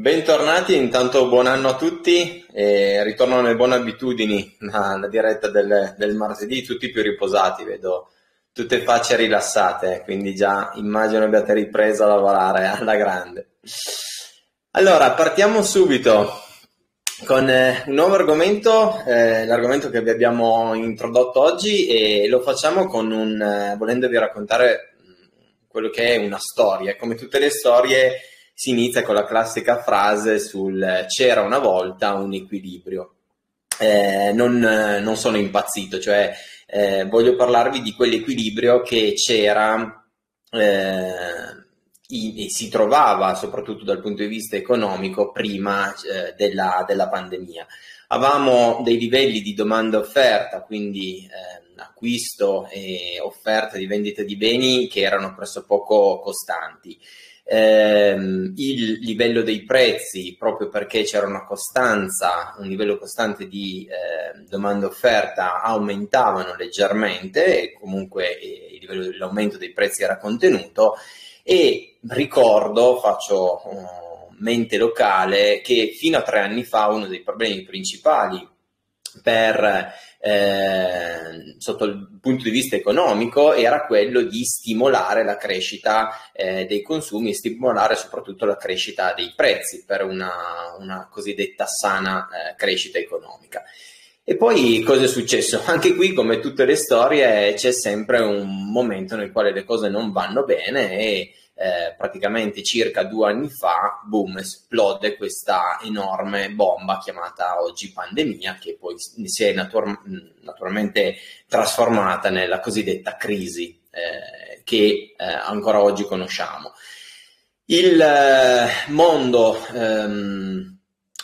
Bentornati, intanto buon anno a tutti e ritornano le buone abitudini alla diretta del, del, martedì, tutti più riposati, vedo tutte facce rilassate, quindi già immagino abbiate ripreso a lavorare alla grande. Allora, partiamo subito con eh, un nuovo argomento, eh, l'argomento che vi abbiamo introdotto oggi e lo facciamo con un, eh, volendovi raccontare quello che è una storia, come tutte le storie si inizia con la classica frase sul c'era una volta un equilibrio. Eh, non, non, sono impazzito, cioè eh, voglio parlarvi di quell'equilibrio che c'era eh, e si trovava soprattutto dal punto di vista economico prima eh, della, della, pandemia. Avevamo dei livelli di domanda-offerta, quindi eh, acquisto e offerta di vendita di beni che erano pressopoco costanti ehm, il livello dei prezzi, proprio perché c'era una costanza, un livello costante di eh, domanda offerta, aumentavano leggermente e comunque eh, livello dell'aumento dei prezzi era contenuto. E ricordo, faccio uh, mente locale, che fino a tre anni fa uno dei problemi principali per eh, sotto il punto di vista economico era quello di stimolare la crescita eh, dei consumi e stimolare soprattutto la crescita dei prezzi per una, una cosiddetta sana eh, crescita economica. E poi cosa è successo? Anche qui, come tutte le storie, c'è sempre un momento nel quale le cose non vanno bene e eh, praticamente circa due anni fa, boom, esplode questa enorme bomba chiamata oggi pandemia, che poi si è natur- naturalmente trasformata nella cosiddetta crisi eh, che eh, ancora oggi conosciamo. Il eh, mondo ehm,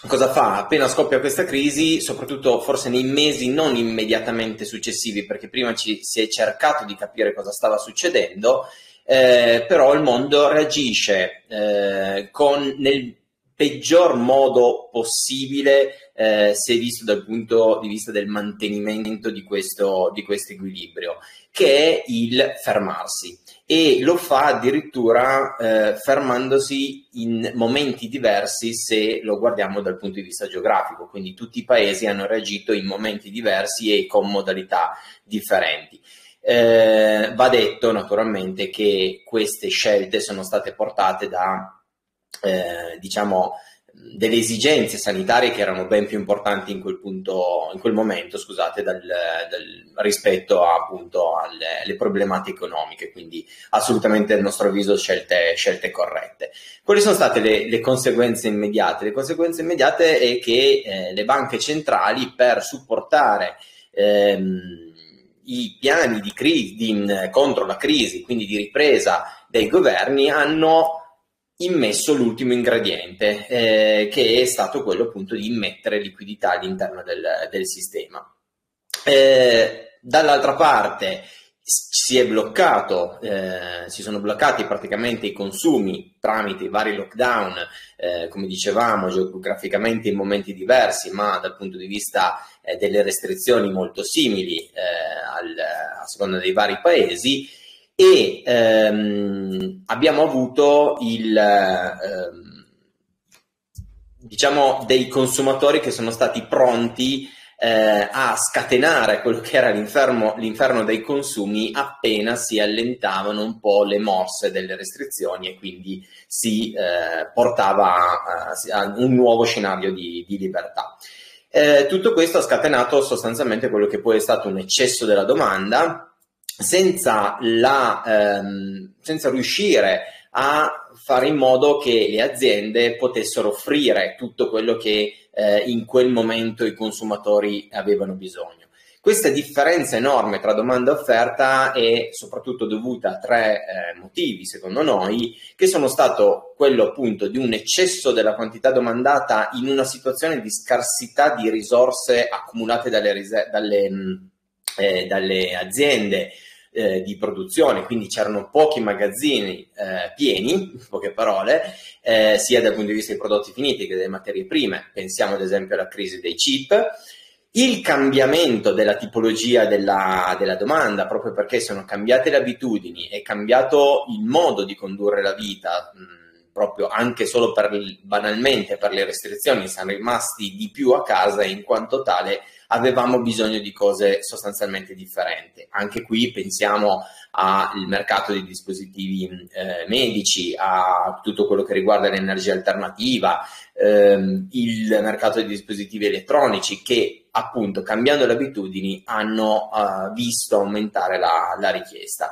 cosa fa? Appena scoppia questa crisi, soprattutto forse nei mesi non immediatamente successivi, perché prima ci, si è cercato di capire cosa stava succedendo, eh, però il mondo reagisce eh, con, nel peggior modo possibile eh, se visto dal punto di vista del mantenimento di questo, di questo equilibrio, che è il fermarsi e lo fa addirittura eh, fermandosi in momenti diversi se lo guardiamo dal punto di vista geografico, quindi tutti i paesi hanno reagito in momenti diversi e con modalità differenti. Eh, va detto naturalmente che queste scelte sono state portate da, eh, diciamo, delle esigenze sanitarie che erano ben più importanti in quel, punto, in quel momento, scusate, dal, dal, rispetto a, appunto alle, alle, problematiche economiche, quindi assolutamente a nostro avviso scelte, scelte corrette. Quali sono state le, le, conseguenze immediate? Le conseguenze immediate è che eh, le banche centrali per supportare ehm, i piani di crisi, di, contro la crisi, quindi di ripresa dei governi, hanno immesso l'ultimo ingrediente, eh, che è stato quello appunto di immettere liquidità all'interno del, del sistema. Eh, dall'altra parte si è bloccato, eh, si sono bloccati praticamente i consumi tramite i vari lockdown, eh, come dicevamo, geograficamente in momenti diversi, ma dal punto di vista eh, delle restrizioni molto simili eh, al, a seconda dei vari paesi. E ehm, abbiamo avuto il, ehm, diciamo dei consumatori che sono stati pronti eh, a scatenare quello che era l'inferno, l'inferno dei consumi appena si allentavano un po' le mosse delle restrizioni e quindi si eh, portava eh, a un nuovo scenario di, di libertà. Eh, tutto questo ha scatenato sostanzialmente quello che poi è stato un eccesso della domanda senza, la, ehm, senza riuscire a fare in modo che le aziende potessero offrire tutto quello che eh, in quel momento i consumatori avevano bisogno. Questa differenza enorme tra domanda e offerta è soprattutto dovuta a tre eh, motivi, secondo noi, che sono stato quello appunto di un eccesso della quantità domandata in una situazione di scarsità di risorse accumulate dalle, dalle, eh, dalle aziende eh, di produzione, quindi c'erano pochi magazzini eh, pieni, in poche parole, eh, sia dal punto di vista dei prodotti finiti che delle materie prime. Pensiamo ad esempio alla crisi dei chip. Il cambiamento della tipologia della, della domanda, proprio perché sono cambiate le abitudini, è cambiato il modo di condurre la vita. Mh, proprio anche solo per banalmente per le restrizioni, siamo rimasti di più a casa e in quanto tale avevamo bisogno di cose sostanzialmente differenti. Anche qui pensiamo al mercato dei dispositivi eh, medici, a tutto quello che riguarda l'energia alternativa, ehm, il mercato dei dispositivi elettronici che appunto cambiando le abitudini hanno uh, visto aumentare la, la richiesta.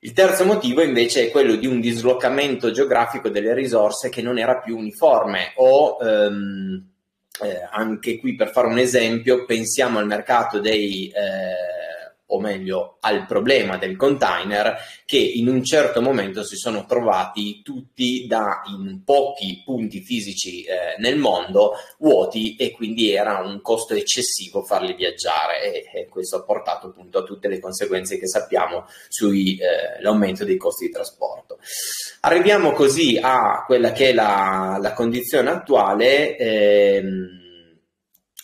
Il terzo motivo invece è quello di un dislocamento geografico delle risorse che non era più uniforme o ehm, eh, anche qui per fare un esempio pensiamo al mercato dei eh, o meglio al problema del container che in un certo momento si sono trovati tutti da in pochi punti fisici eh, nel mondo vuoti e quindi era un costo eccessivo farli viaggiare e, e questo ha portato appunto a tutte le conseguenze che sappiamo sull'aumento eh, dei costi di trasporto. Arriviamo così a quella che è la, la condizione attuale. Ehm,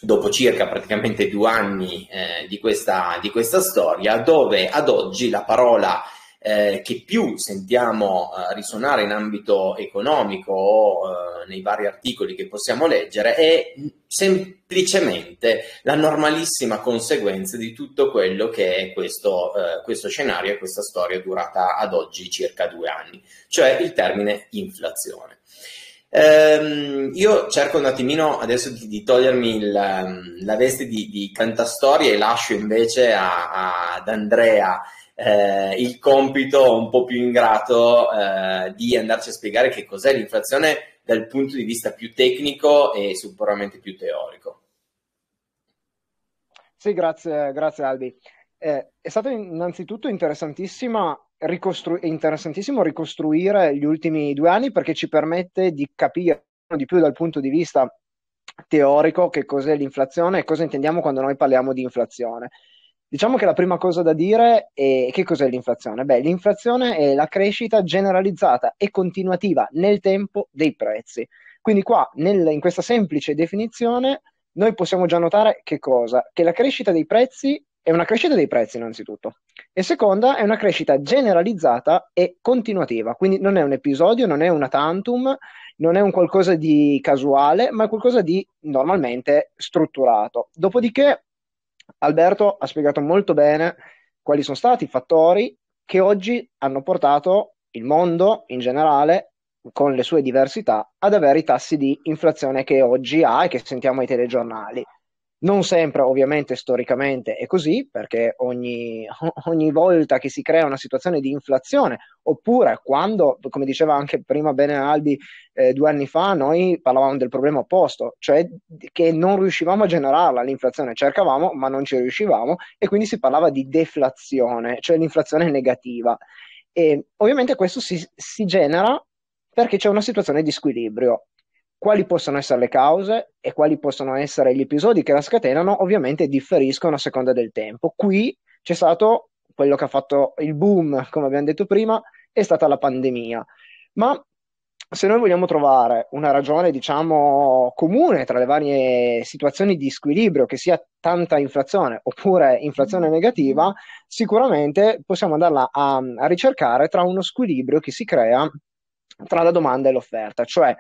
dopo circa praticamente due anni eh, di, questa, di, questa, storia, dove ad oggi la parola eh, che più sentiamo eh, risuonare in ambito economico o eh, nei vari articoli che possiamo leggere è semplicemente la normalissima conseguenza di tutto quello che è questo, eh, questo scenario e questa storia durata ad oggi circa due anni, cioè il termine inflazione. Ehm, io cerco un attimino adesso di, di togliermi ehm, la veste di, di, cantastorie e lascio invece a, a, ad Andrea eh, il compito un po' più ingrato eh, di andarci a spiegare che cos'è l'inflazione dal punto di vista più tecnico e sicuramente più teorico. Sì, grazie, grazie Albi. Eh, è stato innanzitutto interessantissima ricostru- è interessantissimo ricostruire gli ultimi due anni perché ci permette di capire di più dal punto di vista teorico che cos'è l'inflazione e cosa intendiamo quando noi parliamo di inflazione. Diciamo che la prima cosa da dire è che cos'è l'inflazione? Beh, l'inflazione è la crescita generalizzata e continuativa nel tempo dei prezzi. Quindi qua, nel, in questa semplice definizione, noi possiamo già notare che cosa? Che la crescita dei prezzi è una crescita dei prezzi innanzitutto e seconda è una crescita generalizzata e continuativa, quindi non è un episodio, non è una tantum, non è un qualcosa di casuale, ma è qualcosa di normalmente strutturato. Dopodiché Alberto ha spiegato molto bene quali sono stati i fattori che oggi hanno portato il mondo in generale, con le sue diversità, ad avere i tassi di inflazione che oggi ha e che sentiamo ai telegiornali. Non sempre, ovviamente, storicamente è così, perché ogni, ogni, volta che si crea una situazione di inflazione, oppure quando, come diceva anche prima bene Albi eh, due anni fa, noi parlavamo del problema opposto, cioè che non riuscivamo a generarla l'inflazione, cercavamo ma non ci riuscivamo e quindi si parlava di deflazione, cioè l'inflazione negativa. E ovviamente questo si, si genera perché c'è una situazione di squilibrio quali possono essere le cause e quali possono essere gli episodi che la scatenano, ovviamente differiscono a seconda del tempo. Qui c'è stato quello che ha fatto il boom, come abbiamo detto prima, è stata la pandemia. Ma se noi vogliamo trovare una ragione, diciamo, comune tra le varie situazioni di squilibrio, che sia tanta inflazione oppure inflazione negativa, sicuramente possiamo andarla a, a ricercare tra uno squilibrio che si crea tra la domanda e l'offerta, cioè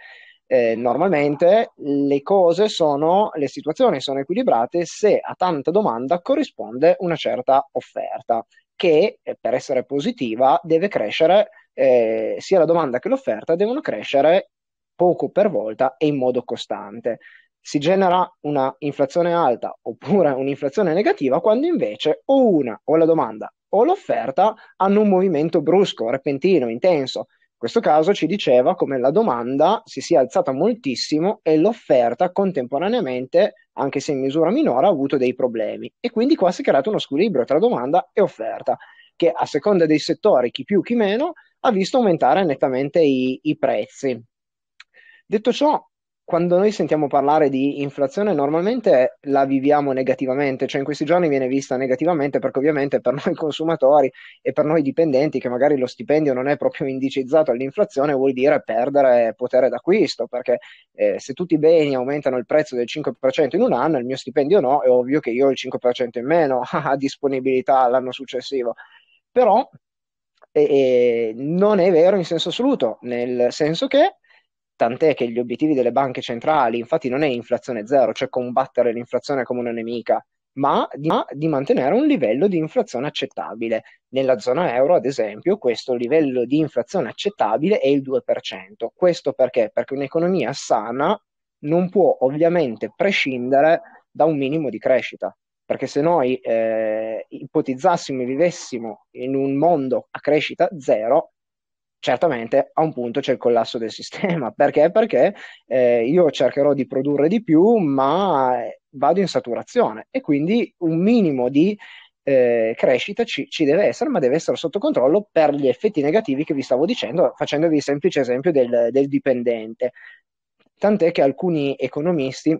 eh, normalmente le cose sono, le situazioni sono equilibrate se a tanta domanda corrisponde una certa offerta che eh, per essere positiva deve crescere, eh, sia la domanda che l'offerta devono crescere poco per volta e in modo costante. Si genera una inflazione alta oppure un'inflazione negativa quando invece o una o la domanda o l'offerta hanno un movimento brusco, repentino, intenso, questo caso ci diceva come la domanda si sia alzata moltissimo e l'offerta contemporaneamente, anche se in misura minore, ha avuto dei problemi. E quindi qua si è creato uno squilibrio tra domanda e offerta, che a seconda dei settori, chi più chi meno, ha visto aumentare nettamente i, i prezzi. Detto ciò, quando noi sentiamo parlare di inflazione normalmente la viviamo negativamente, cioè in questi giorni viene vista negativamente perché ovviamente per noi consumatori e per noi dipendenti che magari lo stipendio non è proprio indicizzato all'inflazione vuol dire perdere potere d'acquisto perché eh, se tutti i beni aumentano il prezzo del 5% in un anno il mio stipendio no, è ovvio che io ho il 5% in meno a disponibilità l'anno successivo. Però eh, non è vero in senso assoluto, nel senso che tant'è che gli obiettivi delle banche centrali, infatti, non è inflazione zero, cioè combattere l'inflazione come una nemica, ma di, ma di, mantenere un livello di inflazione accettabile. Nella zona euro, ad esempio, questo livello di inflazione accettabile è il 2%. Questo perché? Perché un'economia sana non può ovviamente prescindere da un minimo di crescita. Perché se noi eh, ipotizzassimo e vivessimo in un mondo a crescita zero, certamente a un punto c'è il collasso del sistema. Perché? Perché eh, io cercherò di produrre di più, ma vado in saturazione e quindi un minimo di eh, crescita ci, ci, deve essere, ma deve essere sotto controllo per gli effetti negativi che vi stavo dicendo, facendovi il semplice esempio del, del dipendente. Tant'è che alcuni economisti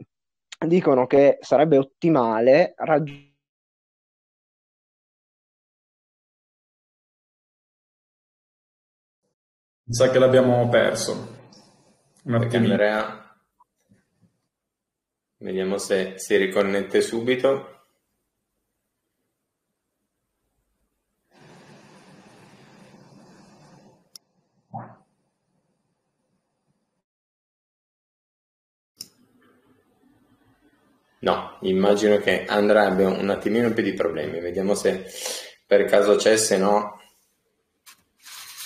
dicono che sarebbe ottimale raggiungere Mi sa che l'abbiamo perso. Un attimino. Andrea, vediamo se si riconnette subito. No, immagino che Andrea abbia un attimino più di problemi. Vediamo se per caso c'è, se no.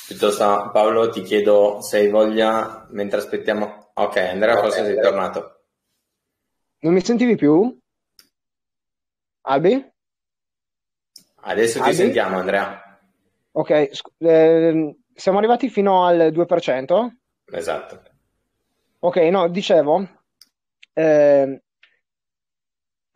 Piuttosto Paolo ti chiedo se hai voglia, mentre aspettiamo. Ok, Andrea, forse sei tornato. Non mi sentivi più? Albi? Adesso ti Albi? sentiamo, Andrea. Ok, eh, siamo arrivati fino al 2%? Esatto. Ok, no, dicevo, eh,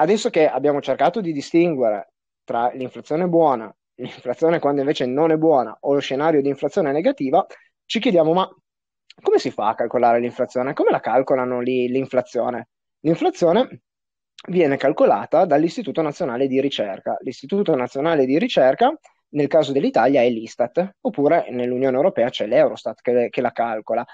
Adesso che abbiamo cercato di distinguere tra l'inflazione buona, l'inflazione quando invece non è buona o lo scenario di inflazione negativa, ci chiediamo ma come si fa a calcolare l'inflazione? Come la calcolano lì l'inflazione? L'inflazione viene calcolata dall'Istituto Nazionale di Ricerca. L'Istituto Nazionale di Ricerca, nel caso dell'Italia, è l'Istat, oppure nell'Unione Europea c'è l'Eurostat che, che la calcola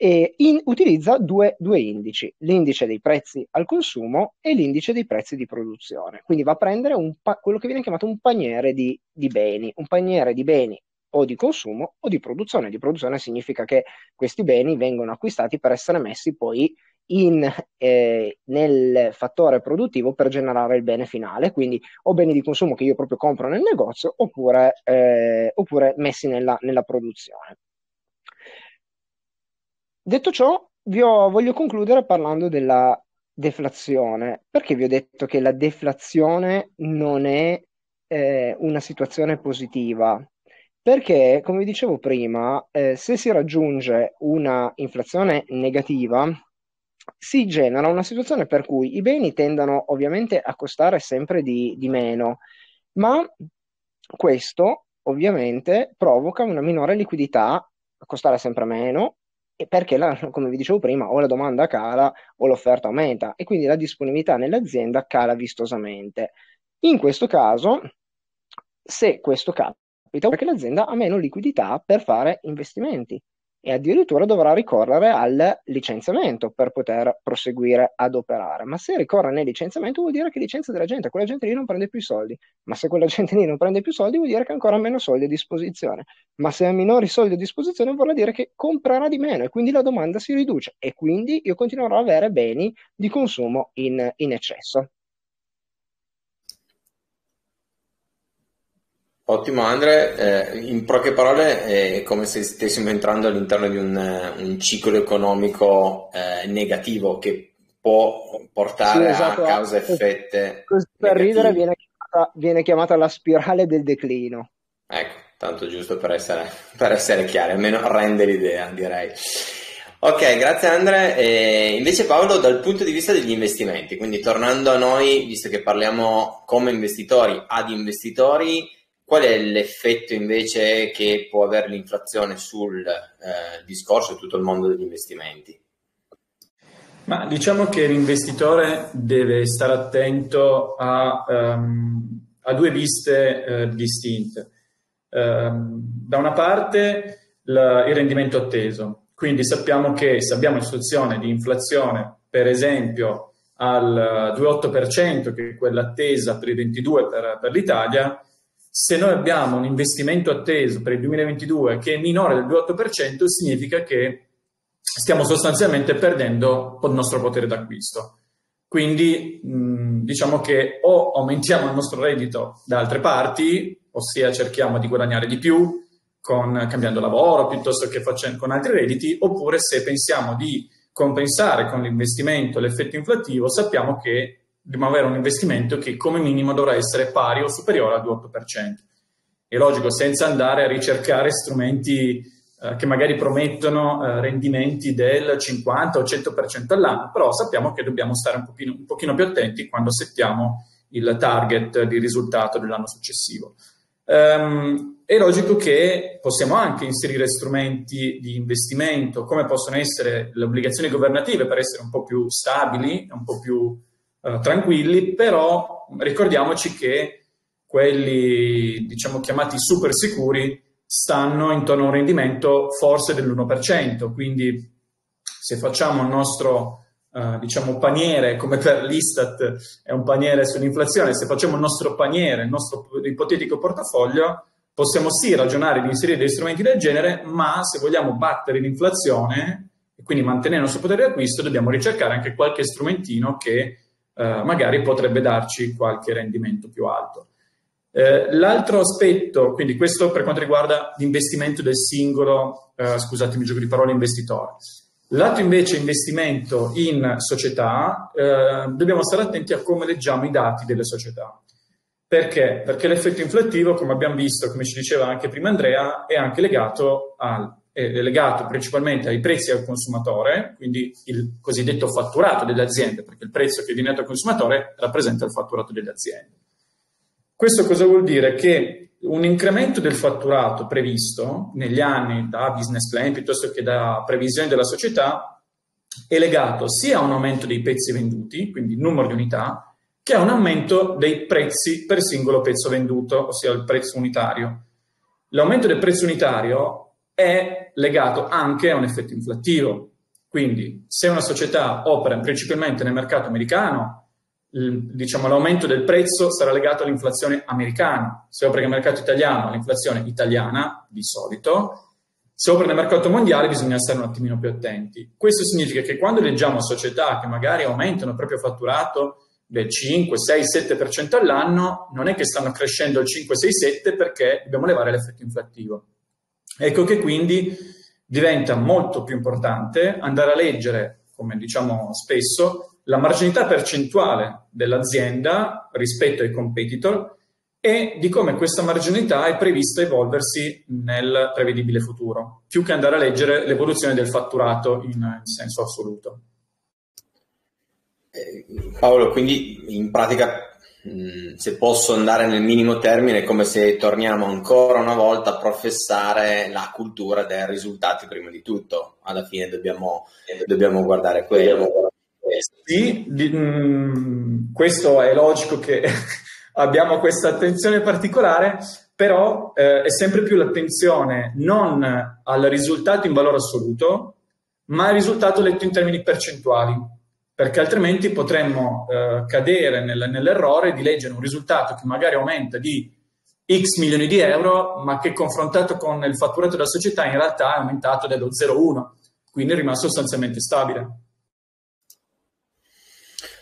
e in, utilizza due, due, indici, l'indice dei prezzi al consumo e l'indice dei prezzi di produzione. Quindi va a prendere pa- quello che viene chiamato un paniere di, di beni, un paniere di beni o di consumo o di produzione. Di produzione significa che questi beni vengono acquistati per essere messi poi in, eh, nel fattore produttivo per generare il bene finale, quindi o beni di consumo che io proprio compro nel negozio oppure, eh, oppure messi nella, nella produzione. Detto ciò, ho, voglio concludere parlando della deflazione. Perché vi ho detto che la deflazione non è eh, una situazione positiva? Perché, come vi dicevo prima, eh, se si raggiunge una inflazione negativa, si genera una situazione per cui i beni tendono ovviamente a costare sempre di, di meno, ma questo ovviamente provoca una minore liquidità, a costare sempre meno, perché, la, come vi dicevo prima, o la domanda cala o l'offerta aumenta e quindi la disponibilità nell'azienda cala vistosamente. In questo caso, se questo capita, perché l'azienda ha meno liquidità per fare investimenti e addirittura dovrà ricorrere al licenziamento per poter proseguire ad operare. Ma se ricorre nel licenziamento vuol dire che licenzia della gente, quella gente lì non prende più soldi, ma se quella gente lì non prende più soldi vuol dire che ha ancora meno soldi a disposizione, ma se ha minori soldi a disposizione vuol dire che comprerà di meno e quindi la domanda si riduce e quindi io continuerò ad avere beni di consumo in, in eccesso. Ottimo Andre, eh, in poche parole è come se stessimo entrando all'interno di un, un ciclo economico eh, negativo che può portare sì, esatto, a causa-effette. Per ridere viene chiamata, viene chiamata, la spirale del declino. Ecco, tanto giusto per essere, per essere chiari, almeno rende l'idea direi. Ok, grazie Andre. E invece Paolo, dal punto di vista degli investimenti, quindi tornando a noi, visto che parliamo come investitori ad investitori, Qual è l'effetto invece che può avere l'inflazione sul eh, discorso di tutto il mondo degli investimenti? Ma diciamo che l'investitore deve stare attento a, um, a due viste uh, distinte. Uh, da una parte la, il rendimento atteso, quindi sappiamo che se abbiamo una situazione di inflazione, per esempio al 2,8%, che è quella attesa per il 22 per, per l'Italia, se noi abbiamo un investimento atteso per il 2022 che è minore del 2,8%, significa che stiamo sostanzialmente perdendo il nostro potere d'acquisto. Quindi mh, diciamo che o aumentiamo il nostro reddito da altre parti, ossia cerchiamo di guadagnare di più con, cambiando lavoro piuttosto che facendo, con altri redditi, oppure se pensiamo di compensare con l'investimento l'effetto inflattivo, sappiamo che dobbiamo avere un investimento che come minimo dovrà essere pari o superiore al 2,8%. È logico, senza andare a ricercare strumenti eh, che magari promettono eh, rendimenti del 50 o 100% all'anno, però sappiamo che dobbiamo stare un pochino, un pochino più attenti quando settiamo il target di risultato dell'anno successivo. Um, è logico che possiamo anche inserire strumenti di investimento, come possono essere le obbligazioni governative per essere un po' più stabili, un po' più uh, tranquilli, però ricordiamoci che quelli, diciamo, chiamati super sicuri stanno intorno a un rendimento forse dell'1%, quindi se facciamo il nostro uh, diciamo paniere, come per l'Istat è un paniere sull'inflazione, se facciamo il nostro paniere, il nostro ipotetico portafoglio, possiamo sì ragionare di inserire degli strumenti del genere, ma se vogliamo battere l'inflazione e quindi mantenere il nostro potere di acquisto, dobbiamo ricercare anche qualche strumentino che uh, magari potrebbe darci qualche rendimento più alto. Eh, l'altro aspetto, quindi questo per quanto riguarda l'investimento del singolo, eh, scusatemi, gioco di parole, investitore. L'altro invece investimento in società, eh, dobbiamo stare attenti a come leggiamo i dati delle società. Perché? Perché l'effetto inflattivo, come abbiamo visto, come ci diceva anche prima Andrea, è anche legato, al, è legato principalmente ai prezzi al consumatore, quindi il cosiddetto fatturato delle aziende, perché il prezzo che viene dato al consumatore rappresenta il fatturato delle aziende. Questo cosa vuol dire? Che un incremento del fatturato previsto negli anni da business plan piuttosto che da previsioni della società è legato sia a un aumento dei pezzi venduti, quindi numero di unità, che a un aumento dei prezzi per singolo pezzo venduto, ossia il prezzo unitario. L'aumento del prezzo unitario è legato anche a un effetto inflattivo. Quindi, se una società opera principalmente nel mercato americano, diciamo, l'aumento del prezzo sarà legato all'inflazione americana. Se opera nel mercato italiano, all'inflazione italiana, di solito. Se opera nel mercato mondiale bisogna stare un attimino più attenti. Questo significa che quando leggiamo società che magari aumentano il proprio fatturato del 5, 6, 7% all'anno, non è che stanno crescendo il 5, 6, 7 perché dobbiamo levare l'effetto inflattivo. Ecco che quindi diventa molto più importante andare a leggere, come diciamo spesso, la marginalità percentuale dell'azienda rispetto ai competitor e di come questa marginalità è prevista evolversi nel prevedibile futuro, più che andare a leggere l'evoluzione del fatturato in, senso assoluto. Eh, Paolo, quindi in pratica, se posso andare nel minimo termine, è come se torniamo ancora una volta a professare la cultura dei risultati prima di tutto. Alla fine dobbiamo, dobbiamo guardare quello. Sì, di, mh, mm, questo è logico che abbiamo questa attenzione particolare, però eh, è sempre più l'attenzione non al risultato in valore assoluto, ma al risultato letto in termini percentuali, perché altrimenti potremmo eh, cadere nel, nell'errore di leggere un risultato che magari aumenta di X milioni di euro, ma che confrontato con il fatturato della società in realtà è aumentato dello 0,1, quindi è rimasto sostanzialmente stabile.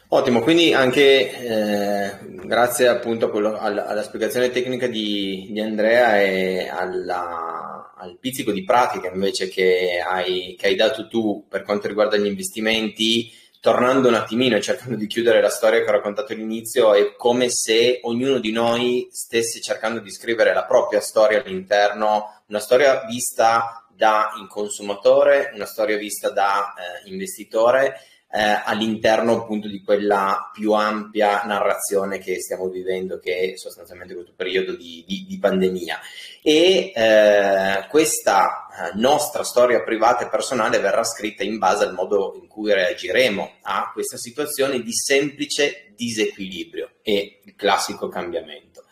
Ottimo, quindi anche eh, grazie appunto quello, alla, alla, spiegazione tecnica di, di Andrea e alla, al pizzico di pratica invece che hai, che hai, dato tu per quanto riguarda gli investimenti, tornando un attimino e cercando di chiudere la storia che ho raccontato all'inizio, è come se ognuno di noi stesse cercando di scrivere la propria storia all'interno, una storia vista da consumatore, una storia vista da eh, investitore eh, all'interno appunto di quella più ampia narrazione che stiamo vivendo, che è sostanzialmente questo periodo di, di, di pandemia. E eh, questa nostra storia privata e personale verrà scritta in base al modo in cui reagiremo a questa situazione di semplice disequilibrio e il classico cambiamento.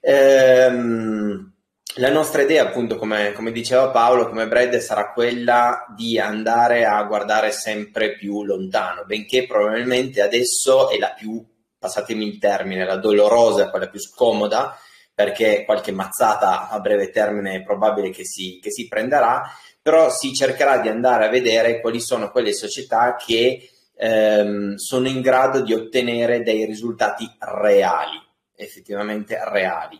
Ehm, la nostra idea, appunto, come, come, diceva Paolo, come Brad, sarà quella di andare a guardare sempre più lontano, benché probabilmente adesso è la più, passatemi il termine, la dolorosa, quella più scomoda, perché qualche mazzata a breve termine è probabile che si, che si prenderà, però si cercherà di andare a vedere quali sono quelle società che ehm, sono in grado di ottenere dei risultati reali, effettivamente reali,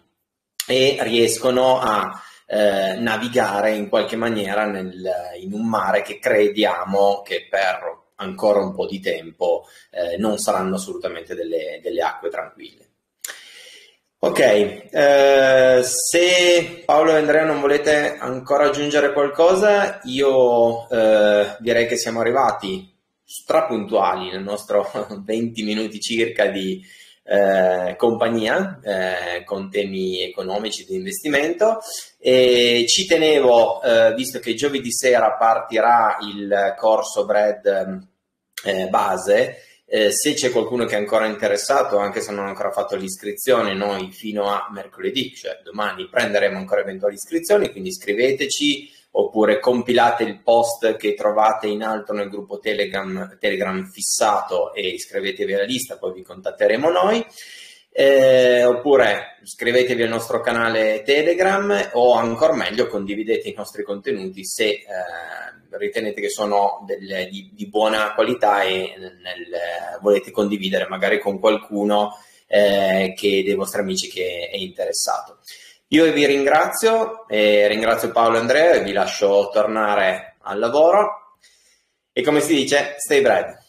e riescono a eh, navigare in qualche maniera nel, in un mare che crediamo che per ancora un po' di tempo eh, non saranno assolutamente delle, delle acque tranquille. Ok, eh, se Paolo e Andrea non volete ancora aggiungere qualcosa, io eh, direi che siamo arrivati strapuntuali nel nostro 20 minuti circa di eh, compagnia eh, con temi economici di investimento. E ci tenevo, eh, visto che giovedì sera partirà il corso Bread eh, base, eh, se c'è qualcuno che è ancora interessato, anche se non ha ancora fatto l'iscrizione, noi fino a mercoledì, cioè domani, prenderemo ancora eventuali iscrizioni, quindi scriveteci oppure compilate il post che trovate in alto nel gruppo Telegram, Telegram fissato e iscrivetevi alla lista, poi vi contatteremo noi. Eh, oppure iscrivetevi al nostro canale Telegram o ancora meglio condividete i nostri contenuti se eh, ritenete che sono delle, di, di, buona qualità e nel, volete condividere magari con qualcuno eh, che, dei vostri amici che è interessato. Io vi ringrazio, e ringrazio Paolo e Andrea e vi lascio tornare al lavoro. E come si dice, stay bread.